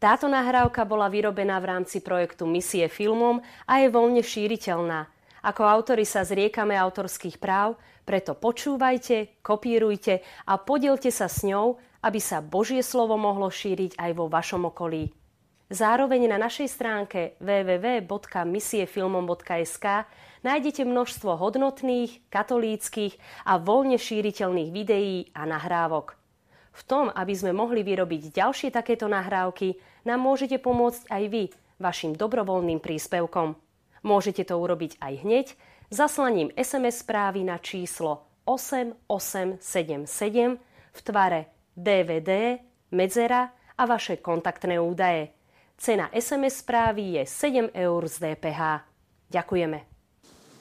Táto nahrávka bola vyrobená v rámci projektu Misie filmom a je voľne šíriteľná. Ako autori sa zriekame autorských práv, preto počúvajte, kopírujte a podielte sa s ňou, aby sa Božie slovo mohlo šíriť aj vo vašom okolí. Zároveň na našej stránke www.misiefilmom.sk nájdete množstvo hodnotných, katolíckých a voľne šíriteľných videí a nahrávok. V tom, aby sme mohli vyrobiť ďalšie takéto nahrávky, nám môžete pomôcť aj vy vašim dobrovoľným príspevkom. Môžete to urobiť aj hneď zaslaním SMS správy na číslo 8877 v tvare DVD, medzera a vaše kontaktné údaje. Cena SMS správy je 7 eur z DPH. Ďakujeme.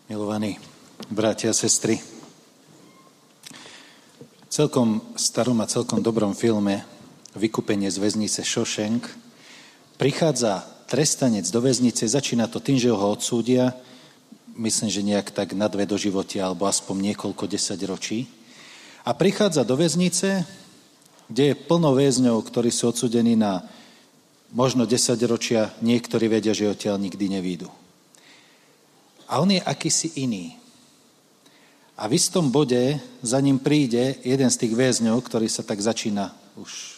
Milovaní bratia a sestry, celkom starom a celkom dobrom filme Vykúpenie z väznice Šošenk prichádza trestanec do väznice, začína to tým, že ho odsúdia, myslím, že nejak tak na dve do životia, alebo aspoň niekoľko desať ročí. A prichádza do väznice, kde je plno väzňov, ktorí sú odsúdení na možno 10 ročia, niektorí vedia, že odtiaľ nikdy nevídu. A on je akýsi iný. A v istom bode za ním príde jeden z tých väzňov, ktorý sa tak začína už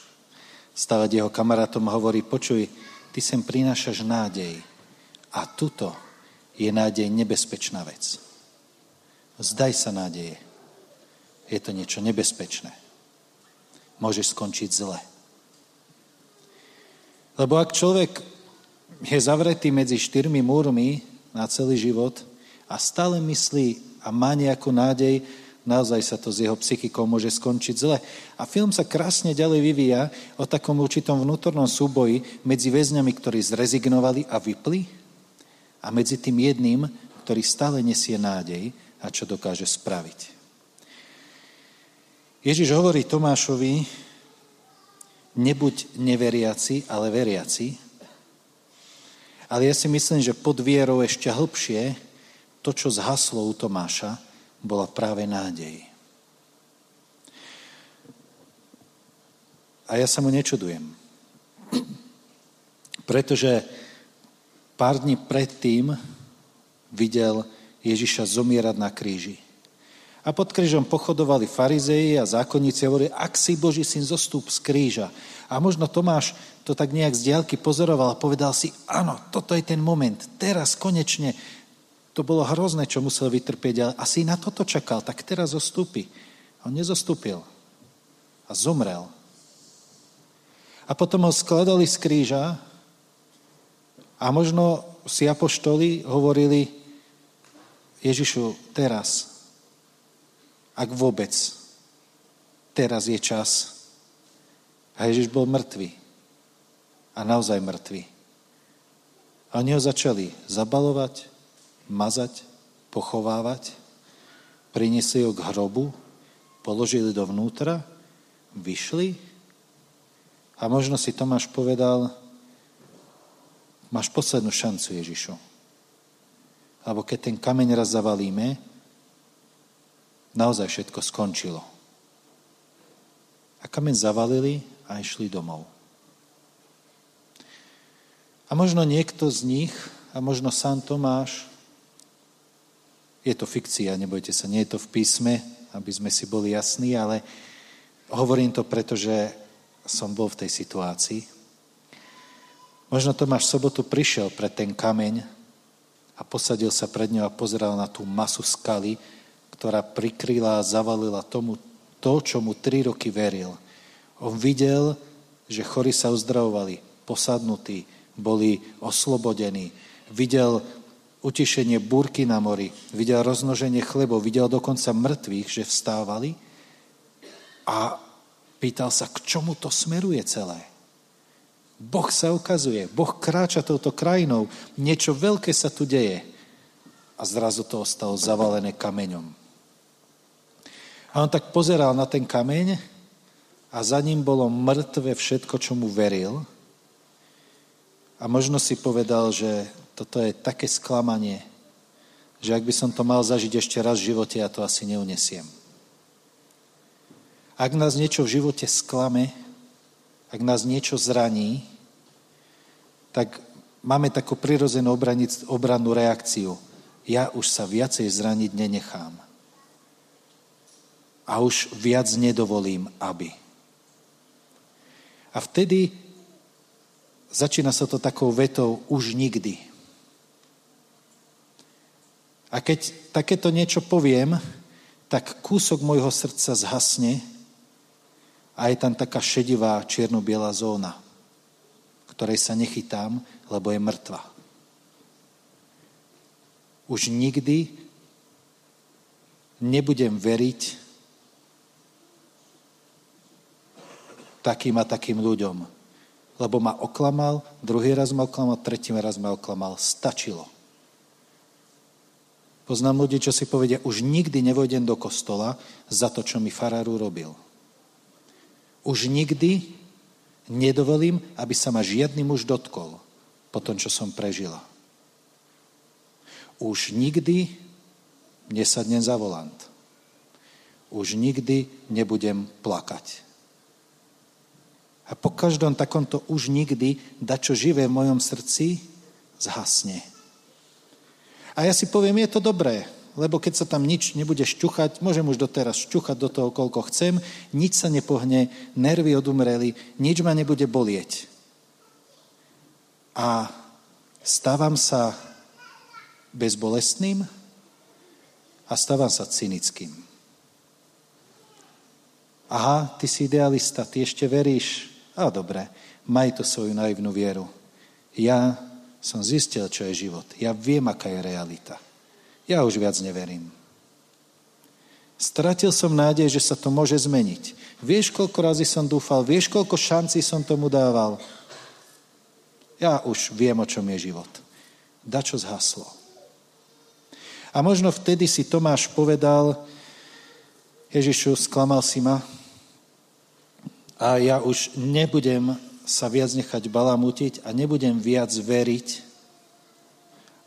stavať jeho kamarátom a hovorí, počuj, ty sem prinášaš nádej. A tuto je nádej nebezpečná vec. Zdaj sa nádeje. Je to niečo nebezpečné. Môžeš skončiť zle. Lebo ak človek je zavretý medzi štyrmi múrmi na celý život a stále myslí a má nejakú nádej, naozaj sa to s jeho psychikou môže skončiť zle. A film sa krásne ďalej vyvíja o takom určitom vnútornom súboji medzi väzňami, ktorí zrezignovali a vypli a medzi tým jedným, ktorý stále nesie nádej a čo dokáže spraviť. Ježiš hovorí Tomášovi, nebuď neveriaci, ale veriaci. Ale ja si myslím, že pod vierou ešte hlbšie to, čo zhaslo u Tomáša, bola práve nádej. A ja sa mu nečudujem. Pretože pár dní predtým videl Ježiša zomierať na kríži. A pod krížom pochodovali farizeji a zákonníci a hovorili, ak si Boží syn zostúp z kríža. A možno Tomáš to tak nejak z diálky pozoroval a povedal si, áno, toto je ten moment, teraz konečne. To bolo hrozné, čo musel vytrpieť, ale asi na toto čakal, tak teraz zostúpi. On nezostúpil a zomrel. A potom ho skladali z kríža a možno si apoštoli hovorili Ježišu, teraz ak vôbec teraz je čas. A Ježiš bol mŕtvý. A naozaj mŕtvý. A oni ho začali zabalovať, mazať, pochovávať, priniesli ho k hrobu, položili dovnútra, vyšli a možno si Tomáš povedal, máš poslednú šancu Ježišu. Alebo keď ten kameň raz zavalíme, naozaj všetko skončilo. A kameň zavalili a išli domov. A možno niekto z nich, a možno sám Tomáš, je to fikcia, nebojte sa, nie je to v písme, aby sme si boli jasní, ale hovorím to preto, že som bol v tej situácii. Možno Tomáš v sobotu prišiel pred ten kameň a posadil sa pred ňou a pozeral na tú masu skaly, ktorá prikryla a zavalila tomu to, čo mu tri roky veril. On videl, že chorí sa uzdravovali, posadnutí, boli oslobodení. Videl utišenie búrky na mori, videl roznoženie chlebov, videl dokonca mŕtvych, že vstávali a pýtal sa, k čomu to smeruje celé. Boh sa ukazuje, Boh kráča touto krajinou, niečo veľké sa tu deje. A zrazu to ostalo zavalené kameňom. A on tak pozeral na ten kameň a za ním bolo mŕtve všetko, čo mu veril. A možno si povedal, že toto je také sklamanie, že ak by som to mal zažiť ešte raz v živote, ja to asi neunesiem. Ak nás niečo v živote sklame, ak nás niečo zraní, tak máme takú prirodzenú obrannú reakciu. Ja už sa viacej zraniť nenechám. A už viac nedovolím, aby. A vtedy začína sa to takou vetou už nikdy. A keď takéto niečo poviem, tak kúsok môjho srdca zhasne a je tam taká šedivá čierno-biela zóna, ktorej sa nechytám, lebo je mŕtva. Už nikdy nebudem veriť takým a takým ľuďom, lebo ma oklamal, druhý raz ma oklamal, tretí raz ma oklamal. Stačilo. Poznám ľudí, čo si povedia, už nikdy nevojdem do kostola za to, čo mi faráru robil. Už nikdy nedovolím, aby sa ma žiadny muž dotkol po tom, čo som prežila. Už nikdy nesadnem za volant. Už nikdy nebudem plakať. A po každom takomto už nikdy, dačo živé v mojom srdci, zhasne. A ja si poviem, je to dobré, lebo keď sa tam nič nebude šťuchať, môžem už doteraz šťuchať do toho, koľko chcem, nič sa nepohne, nervy odumreli, nič ma nebude bolieť. A stávam sa bezbolestným a stávam sa cynickým. Aha, ty si idealista, ty ešte veríš? A dobre, maj to svoju naivnú vieru. Ja som zistil, čo je život. Ja viem, aká je realita. Ja už viac neverím. Stratil som nádej, že sa to môže zmeniť. Vieš, koľko razy som dúfal, vieš, koľko šancí som tomu dával. Ja už viem, o čom je život. čo zhaslo. A možno vtedy si Tomáš povedal, Ježišu, sklamal si ma a ja už nebudem sa viac nechať balamutiť a nebudem viac veriť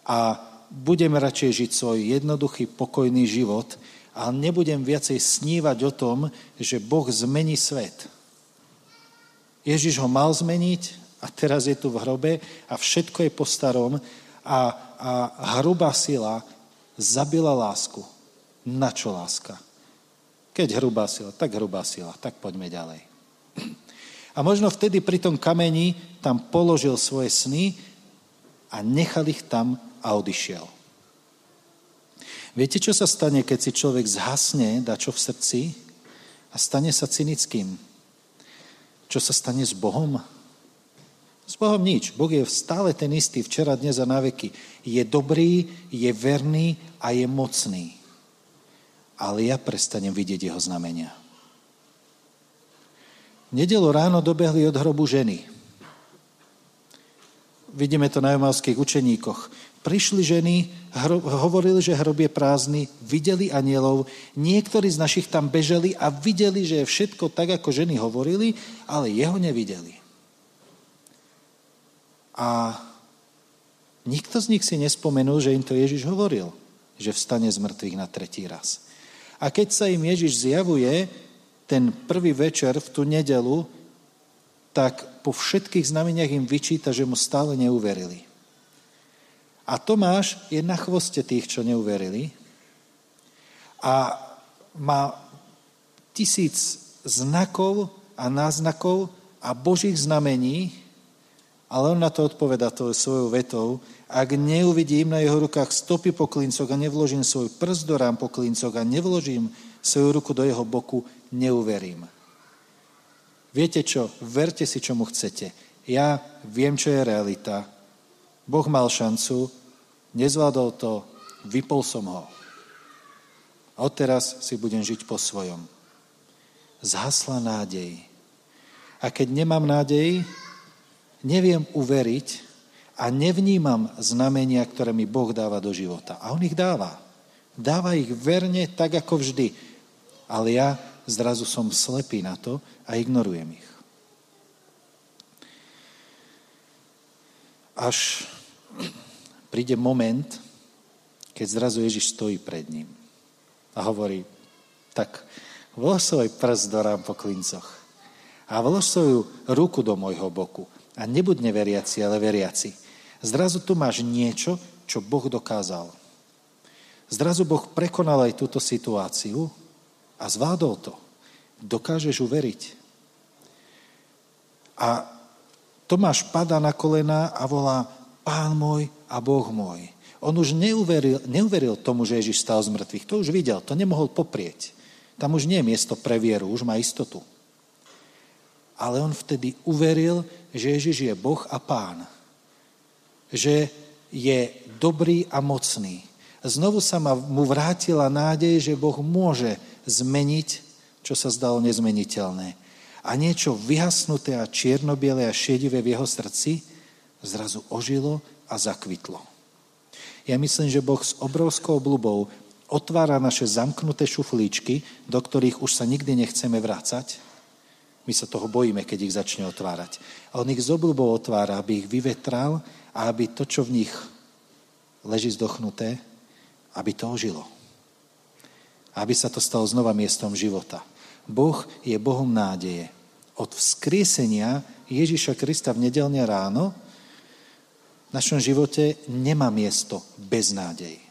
a budem radšej žiť svoj jednoduchý, pokojný život a nebudem viacej snívať o tom, že Boh zmení svet. Ježiš ho mal zmeniť a teraz je tu v hrobe a všetko je po starom a, a hrubá sila zabila lásku. Na čo láska? Keď hrubá sila, tak hrubá sila, tak poďme ďalej. A možno vtedy pri tom kameni tam položil svoje sny a nechal ich tam a odišiel. Viete, čo sa stane, keď si človek zhasne, dá čo v srdci a stane sa cynickým? Čo sa stane s Bohom? S Bohom nič. Boh je stále ten istý, včera, dnes a na veky. Je dobrý, je verný a je mocný. Ale ja prestanem vidieť jeho znamenia nedelo ráno dobehli od hrobu ženy. Vidíme to na jomalských učeníkoch. Prišli ženy, hro, hovorili, že hrob je prázdny, videli anielov, niektorí z našich tam beželi a videli, že je všetko tak, ako ženy hovorili, ale jeho nevideli. A nikto z nich si nespomenul, že im to Ježiš hovoril, že vstane z mŕtvych na tretí raz. A keď sa im Ježiš zjavuje, ten prvý večer v tú nedelu, tak po všetkých znameniach im vyčíta, že mu stále neuverili. A Tomáš je na chvoste tých, čo neuverili a má tisíc znakov a náznakov a božích znamení, ale on na to odpoveda to svojou vetou, ak neuvidím na jeho rukách stopy po klincoch a nevložím svoj prst do rám po klincoch a nevložím svoju ruku do jeho boku, neuverím. Viete čo? Verte si, čomu chcete. Ja viem, čo je realita. Boh mal šancu, nezvládol to, vypol som ho. A odteraz si budem žiť po svojom. Zhasla nádej. A keď nemám nádej, neviem uveriť a nevnímam znamenia, ktoré mi Boh dáva do života. A On ich dáva. Dáva ich verne, tak ako vždy. Ale ja zrazu som slepý na to a ignorujem ich. Až príde moment, keď zrazu Ježiš stojí pred ním a hovorí, tak vlož svoj prst do rám po klincoch a vlož svoju ruku do môjho boku A nebuď neveriaci, ale veriaci. Zrazu tu máš niečo, čo Boh dokázal. Zrazu Boh prekonal aj túto situáciu a zvládol to. Dokážeš uveriť. A Tomáš pada na kolena a volá Pán môj a Boh môj. On už neuveril, neuveril tomu, že Ježiš stal z mŕtvych. To už videl, to nemohol poprieť. Tam už nie je miesto pre vieru, už má istotu. Ale on vtedy uveril, že Ježiš je Boh a Pán. Že je dobrý a mocný. Znovu sa mu vrátila nádej, že Boh môže zmeniť, čo sa zdalo nezmeniteľné. A niečo vyhasnuté a čiernobiele a šedivé v jeho srdci zrazu ožilo a zakvitlo. Ja myslím, že Boh s obrovskou obľubou otvára naše zamknuté šuflíčky, do ktorých už sa nikdy nechceme vrácať. My sa toho bojíme, keď ich začne otvárať. A on ich s obľubou otvára, aby ich vyvetral a aby to, čo v nich leží zdochnuté, aby to ožilo. Aby sa to stalo znova miestom života. Boh je Bohom nádeje. Od vzkriesenia Ježiša Krista v nedelne ráno našom živote nemá miesto bez nádej.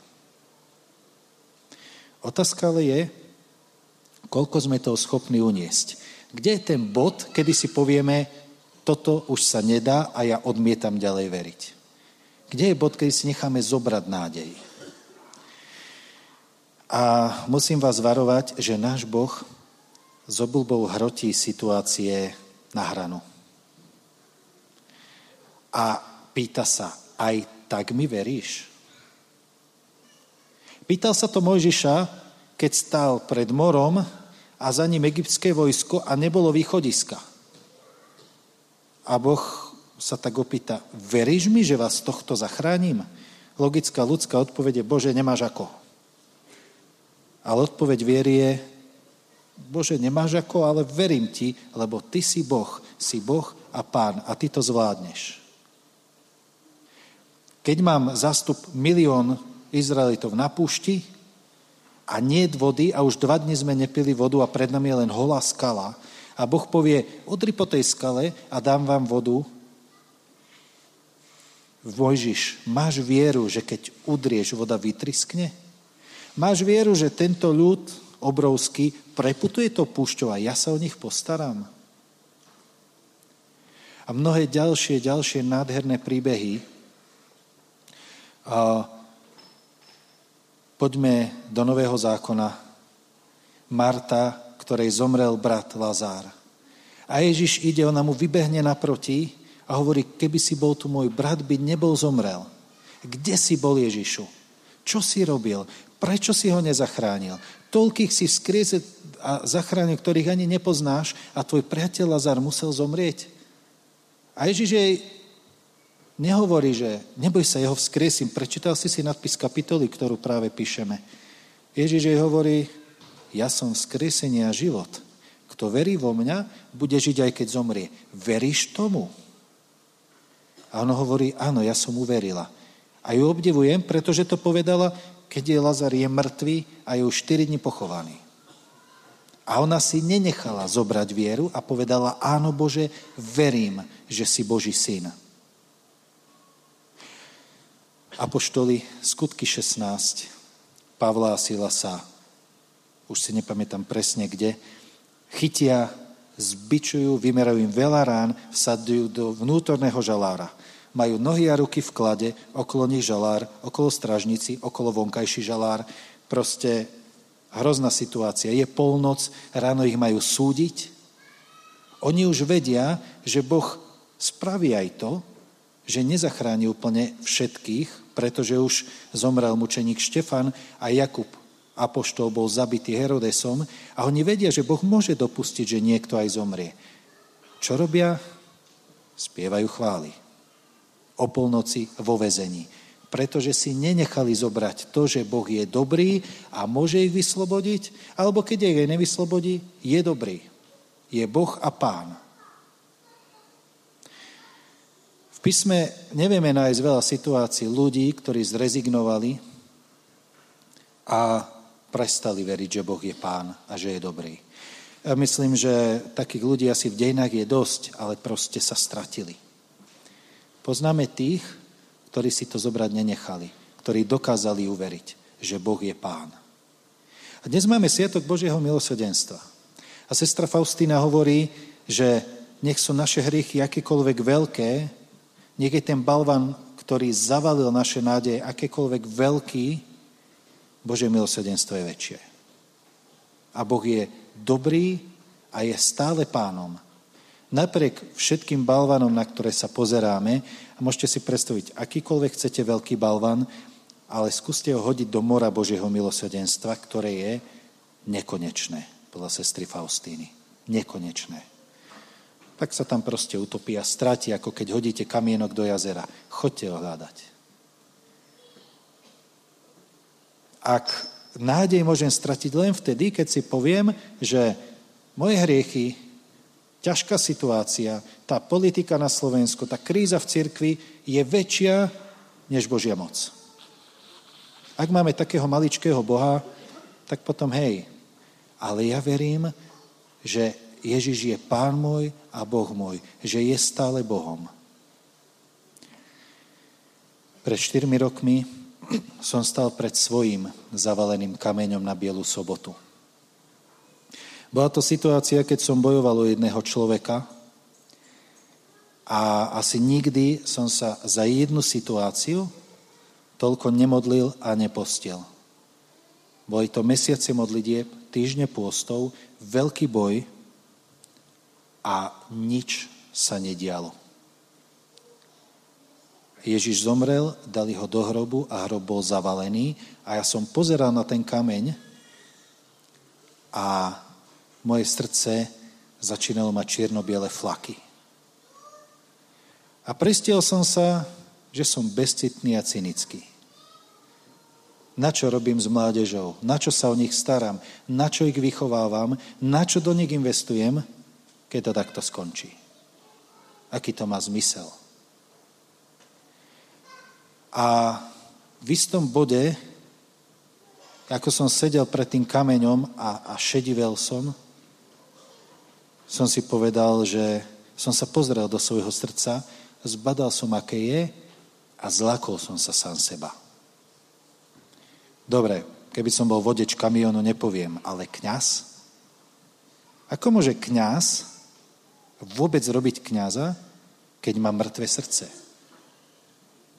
Otázka ale je, koľko sme toho schopní uniesť. Kde je ten bod, kedy si povieme, toto už sa nedá a ja odmietam ďalej veriť? Kde je bod, kedy si necháme zobrať nádej? A musím vás varovať, že náš Boh z obľubou hrotí situácie na hranu. A Pýta sa, aj tak mi veríš? Pýtal sa to Mojžiša, keď stál pred morom a za ním egyptské vojsko a nebolo východiska. A Boh sa tak opýta, veríš mi, že vás tohto zachránim? Logická ľudská odpoveď je, Bože, nemáš ako. Ale odpoveď viery je, Bože, nemáš ako, ale verím ti, lebo ty si Boh, si Boh a Pán a ty to zvládneš. Keď mám zastup milión Izraelitov na púšti a nie vody a už dva dny sme nepili vodu a pred nami je len holá skala a Boh povie, odri po tej skale a dám vám vodu, Vojžiš, máš vieru, že keď udrieš, voda vytriskne? Máš vieru, že tento ľud obrovský preputuje to púšťou a ja sa o nich postaram? A mnohé ďalšie, ďalšie nádherné príbehy, poďme do Nového zákona. Marta, ktorej zomrel brat Lazár. A Ježiš ide, ona mu vybehne naproti a hovorí, keby si bol tu môj brat, by nebol zomrel. Kde si bol Ježišu? Čo si robil? Prečo si ho nezachránil? Toľkých si vzkriese a zachránil, ktorých ani nepoznáš a tvoj priateľ Lazar musel zomrieť. A Ježiš jej nehovorí, že neboj sa, jeho vzkriesím. Prečítal si si nadpis kapitoly, ktorú práve píšeme. Ježiš jej hovorí, ja som vzkriesenie a život. Kto verí vo mňa, bude žiť aj keď zomrie. Veríš tomu? A ono hovorí, áno, ja som uverila. A ju obdivujem, pretože to povedala, keď je Lazar je mŕtvý a je už 4 dní pochovaný. A ona si nenechala zobrať vieru a povedala, áno Bože, verím, že si Boží syn. Apoštoli, skutky 16, Pavla a Silasa, už si nepamätám presne kde, chytia, zbičujú, vymerajú im veľa rán, vsadujú do vnútorného žalára. Majú nohy a ruky v klade, okolo nich žalár, okolo stražnici, okolo vonkajší žalár. Proste hrozná situácia. Je polnoc, ráno ich majú súdiť. Oni už vedia, že Boh spraví aj to, že nezachráni úplne všetkých, pretože už zomrel mučeník Štefan a Jakub apoštol bol zabitý Herodesom a oni vedia, že Boh môže dopustiť, že niekto aj zomrie. Čo robia? Spievajú chvály. O polnoci vo vezení. Pretože si nenechali zobrať to, že Boh je dobrý a môže ich vyslobodiť, alebo keď ich nevyslobodí, je dobrý. Je Boh a Pán. písme nevieme nájsť veľa situácií ľudí, ktorí zrezignovali a prestali veriť, že Boh je pán a že je dobrý. Ja myslím, že takých ľudí asi v dejinách je dosť, ale proste sa stratili. Poznáme tých, ktorí si to zobrať nenechali, ktorí dokázali uveriť, že Boh je pán. A dnes máme Sviatok Božieho milosedenstva. A sestra Faustína hovorí, že nech sú naše hriechy akékoľvek veľké, nech je ten balvan, ktorý zavalil naše nádeje, akékoľvek veľký, Božie milosedenstvo je väčšie. A Boh je dobrý a je stále pánom. Napriek všetkým balvanom, na ktoré sa pozeráme, a môžete si predstaviť, akýkoľvek chcete veľký balvan, ale skúste ho hodiť do mora Božieho milosedenstva, ktoré je nekonečné, podľa sestry Faustíny. Nekonečné. Tak sa tam proste utopí a stráti, ako keď hodíte kamienok do jazera. Chodte ho hľadať. Ak nádej môžem stratiť len vtedy, keď si poviem, že moje hriechy ťažká situácia, tá politika na Slovensku, tá kríza v cirkvi je väčšia než Božia moc. Ak máme takého maličkého Boha, tak potom hej. Ale ja verím, že Ježiš je Pán môj a Boh môj, že je stále Bohom. Pred štyrmi rokmi som stal pred svojim zavaleným kameňom na Bielu sobotu. Bola to situácia, keď som bojoval o jedného človeka a asi nikdy som sa za jednu situáciu toľko nemodlil a nepostil. Boli to mesiace modlitieb, týždne pôstov, veľký boj a nič sa nedialo. Ježiš zomrel, dali ho do hrobu a hrob bol zavalený a ja som pozeral na ten kameň a moje srdce začínalo mať čierno-biele flaky. A pristiel som sa, že som bezcitný a cynický. Na čo robím s mládežou? Na čo sa o nich starám? Na čo ich vychovávam? Na čo do nich investujem, keď to takto skončí? Aký to má zmysel? A v istom bode, ako som sedel pred tým kameňom a, a šedivel som, som si povedal, že som sa pozrel do svojho srdca, zbadal som, aké je a zlakol som sa sám seba. Dobre, keby som bol vodeč kamionu, nepoviem, ale kňaz? Ako môže kňaz vôbec robiť kňaza, keď má mŕtve srdce?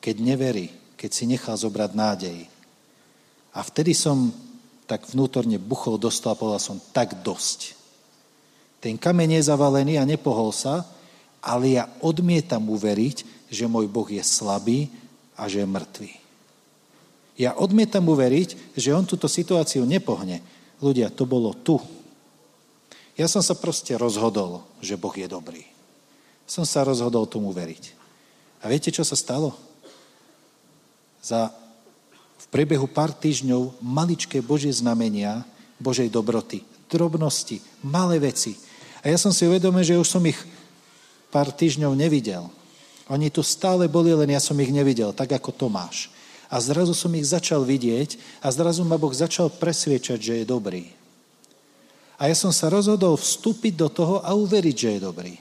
Keď neverí, keď si nechal zobrať nádej. A vtedy som tak vnútorne buchol do a povedal som, tak dosť. Ten kameň je zavalený a nepohol sa, ale ja odmietam uveriť, že môj Boh je slabý a že je mŕtvý. Ja odmietam uveriť, že on túto situáciu nepohne. Ľudia, to bolo tu. Ja som sa proste rozhodol, že Boh je dobrý. Som sa rozhodol tomu veriť. A viete, čo sa stalo? Za v priebehu pár týždňov maličké Božie znamenia, Božej dobroty, drobnosti, malé veci, a ja som si uvedomil, že už som ich pár týždňov nevidel. Oni tu stále boli, len ja som ich nevidel, tak ako Tomáš. A zrazu som ich začal vidieť a zrazu ma Boh začal presviečať, že je dobrý. A ja som sa rozhodol vstúpiť do toho a uveriť, že je dobrý.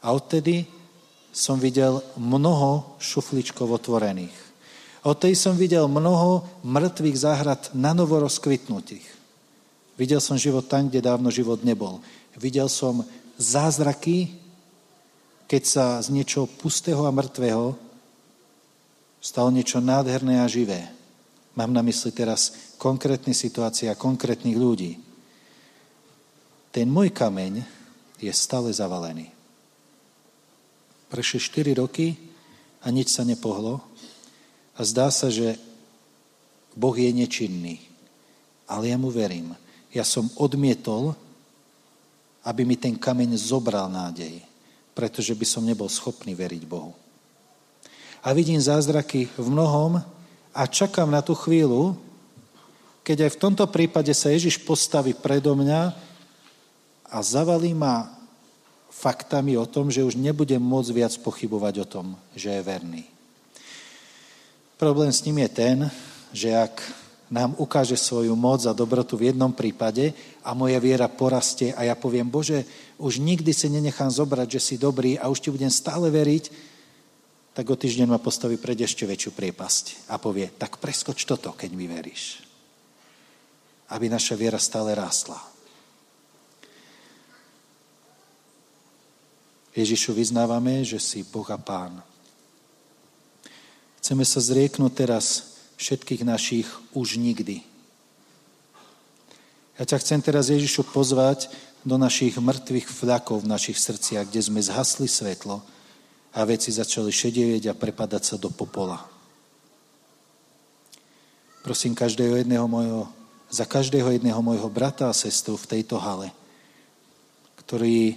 A odtedy som videl mnoho šufličkov otvorených. Odtedy som videl mnoho mŕtvych záhrad na novo rozkvitnutých. Videl som život tam, kde dávno život nebol. Videl som zázraky, keď sa z niečoho pustého a mŕtvého stalo niečo nádherné a živé. Mám na mysli teraz konkrétne situácie a konkrétnych ľudí. Ten môj kameň je stále zavalený. Prešli 4 roky a nič sa nepohlo a zdá sa, že Boh je nečinný. Ale ja mu verím. Ja som odmietol aby mi ten kameň zobral nádej, pretože by som nebol schopný veriť Bohu. A vidím zázraky v mnohom a čakám na tú chvíľu, keď aj v tomto prípade sa Ježiš postaví predo mňa a zavalí ma faktami o tom, že už nebudem môcť viac pochybovať o tom, že je verný. Problém s ním je ten, že ak nám ukáže svoju moc a dobrotu v jednom prípade a moja viera porastie a ja poviem, Bože, už nikdy si nenechám zobrať, že si dobrý a už ti budem stále veriť, tak o týždeň ma postaví pred ešte väčšiu priepasť a povie, tak preskoč toto, keď mi veríš. Aby naša viera stále rástla. Ježišu, vyznávame, že si Boh a Pán. Chceme sa zrieknúť teraz všetkých našich už nikdy. Ja ťa chcem teraz, Ježišu, pozvať do našich mŕtvych flakov v našich srdciach, kde sme zhasli svetlo, a veci začali šedieť a prepadať sa do popola. Prosím každého jedného mojho, za každého jedného môjho brata a sestru v tejto hale, ktorí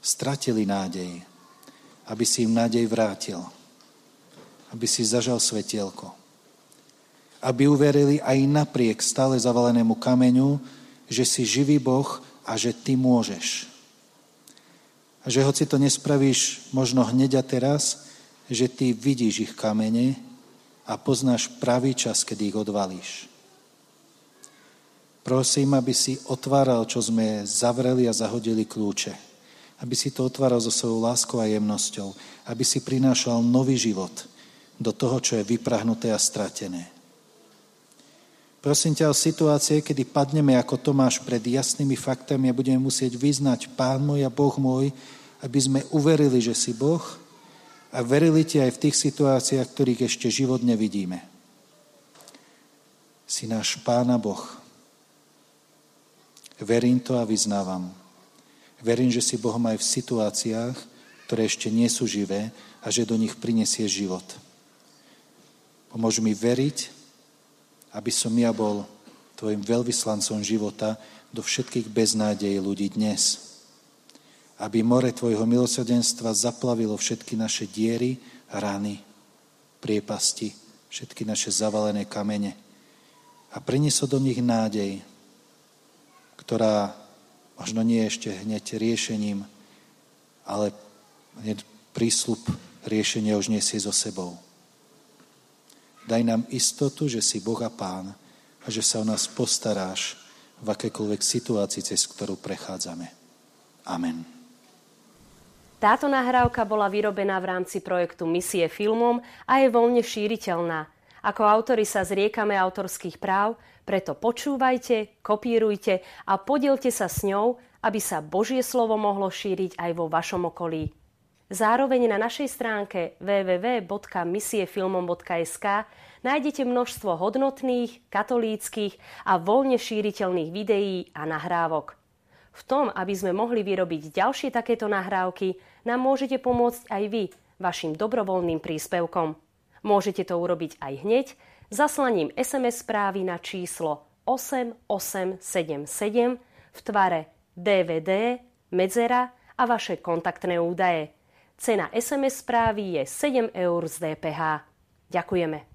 stratili nádej, aby si im nádej vrátil, aby si zažal svetielko, aby uverili aj napriek stále zavalenému kameňu, že si živý Boh a že ty môžeš. A že hoci to nespravíš možno hneď a teraz, že ty vidíš ich kamene a poznáš pravý čas, kedy ich odvalíš. Prosím, aby si otváral, čo sme zavreli a zahodili kľúče. Aby si to otváral so svojou láskou a jemnosťou. Aby si prinášal nový život do toho, čo je vyprahnuté a stratené. Prosím ťa o situácie, kedy padneme ako Tomáš pred jasnými faktami a budeme musieť vyznať Pán môj a Boh môj, aby sme uverili, že si Boh a verili ti aj v tých situáciách, ktorých ešte život nevidíme. Si náš Pán a Boh. Verím to a vyznávam. Verím, že si Bohom aj v situáciách, ktoré ešte nie sú živé a že do nich prinesie život. Pomôž mi veriť, aby som ja bol tvojim veľvyslancom života do všetkých beznádejí ľudí dnes aby more Tvojho milosrdenstva zaplavilo všetky naše diery, rany, priepasti, všetky naše zavalené kamene a priniesol do nich nádej, ktorá možno nie ešte hneď riešením, ale hneď prísľub riešenia už nesie so sebou. Daj nám istotu, že si Boh a Pán a že sa o nás postaráš v akékoľvek situácii, cez ktorú prechádzame. Amen. Táto nahrávka bola vyrobená v rámci projektu Misie filmom a je voľne šíriteľná. Ako autori sa zriekame autorských práv, preto počúvajte, kopírujte a podielte sa s ňou, aby sa Božie slovo mohlo šíriť aj vo vašom okolí. Zároveň na našej stránke www.misiefilmom.sk nájdete množstvo hodnotných, katolíckých a voľne šíriteľných videí a nahrávok. V tom, aby sme mohli vyrobiť ďalšie takéto nahrávky, nám môžete pomôcť aj vy vašim dobrovoľným príspevkom. Môžete to urobiť aj hneď zaslaním SMS správy na číslo 8877 v tvare DVD, medzera a vaše kontaktné údaje. Cena SMS správy je 7 eur z DPH. Ďakujeme.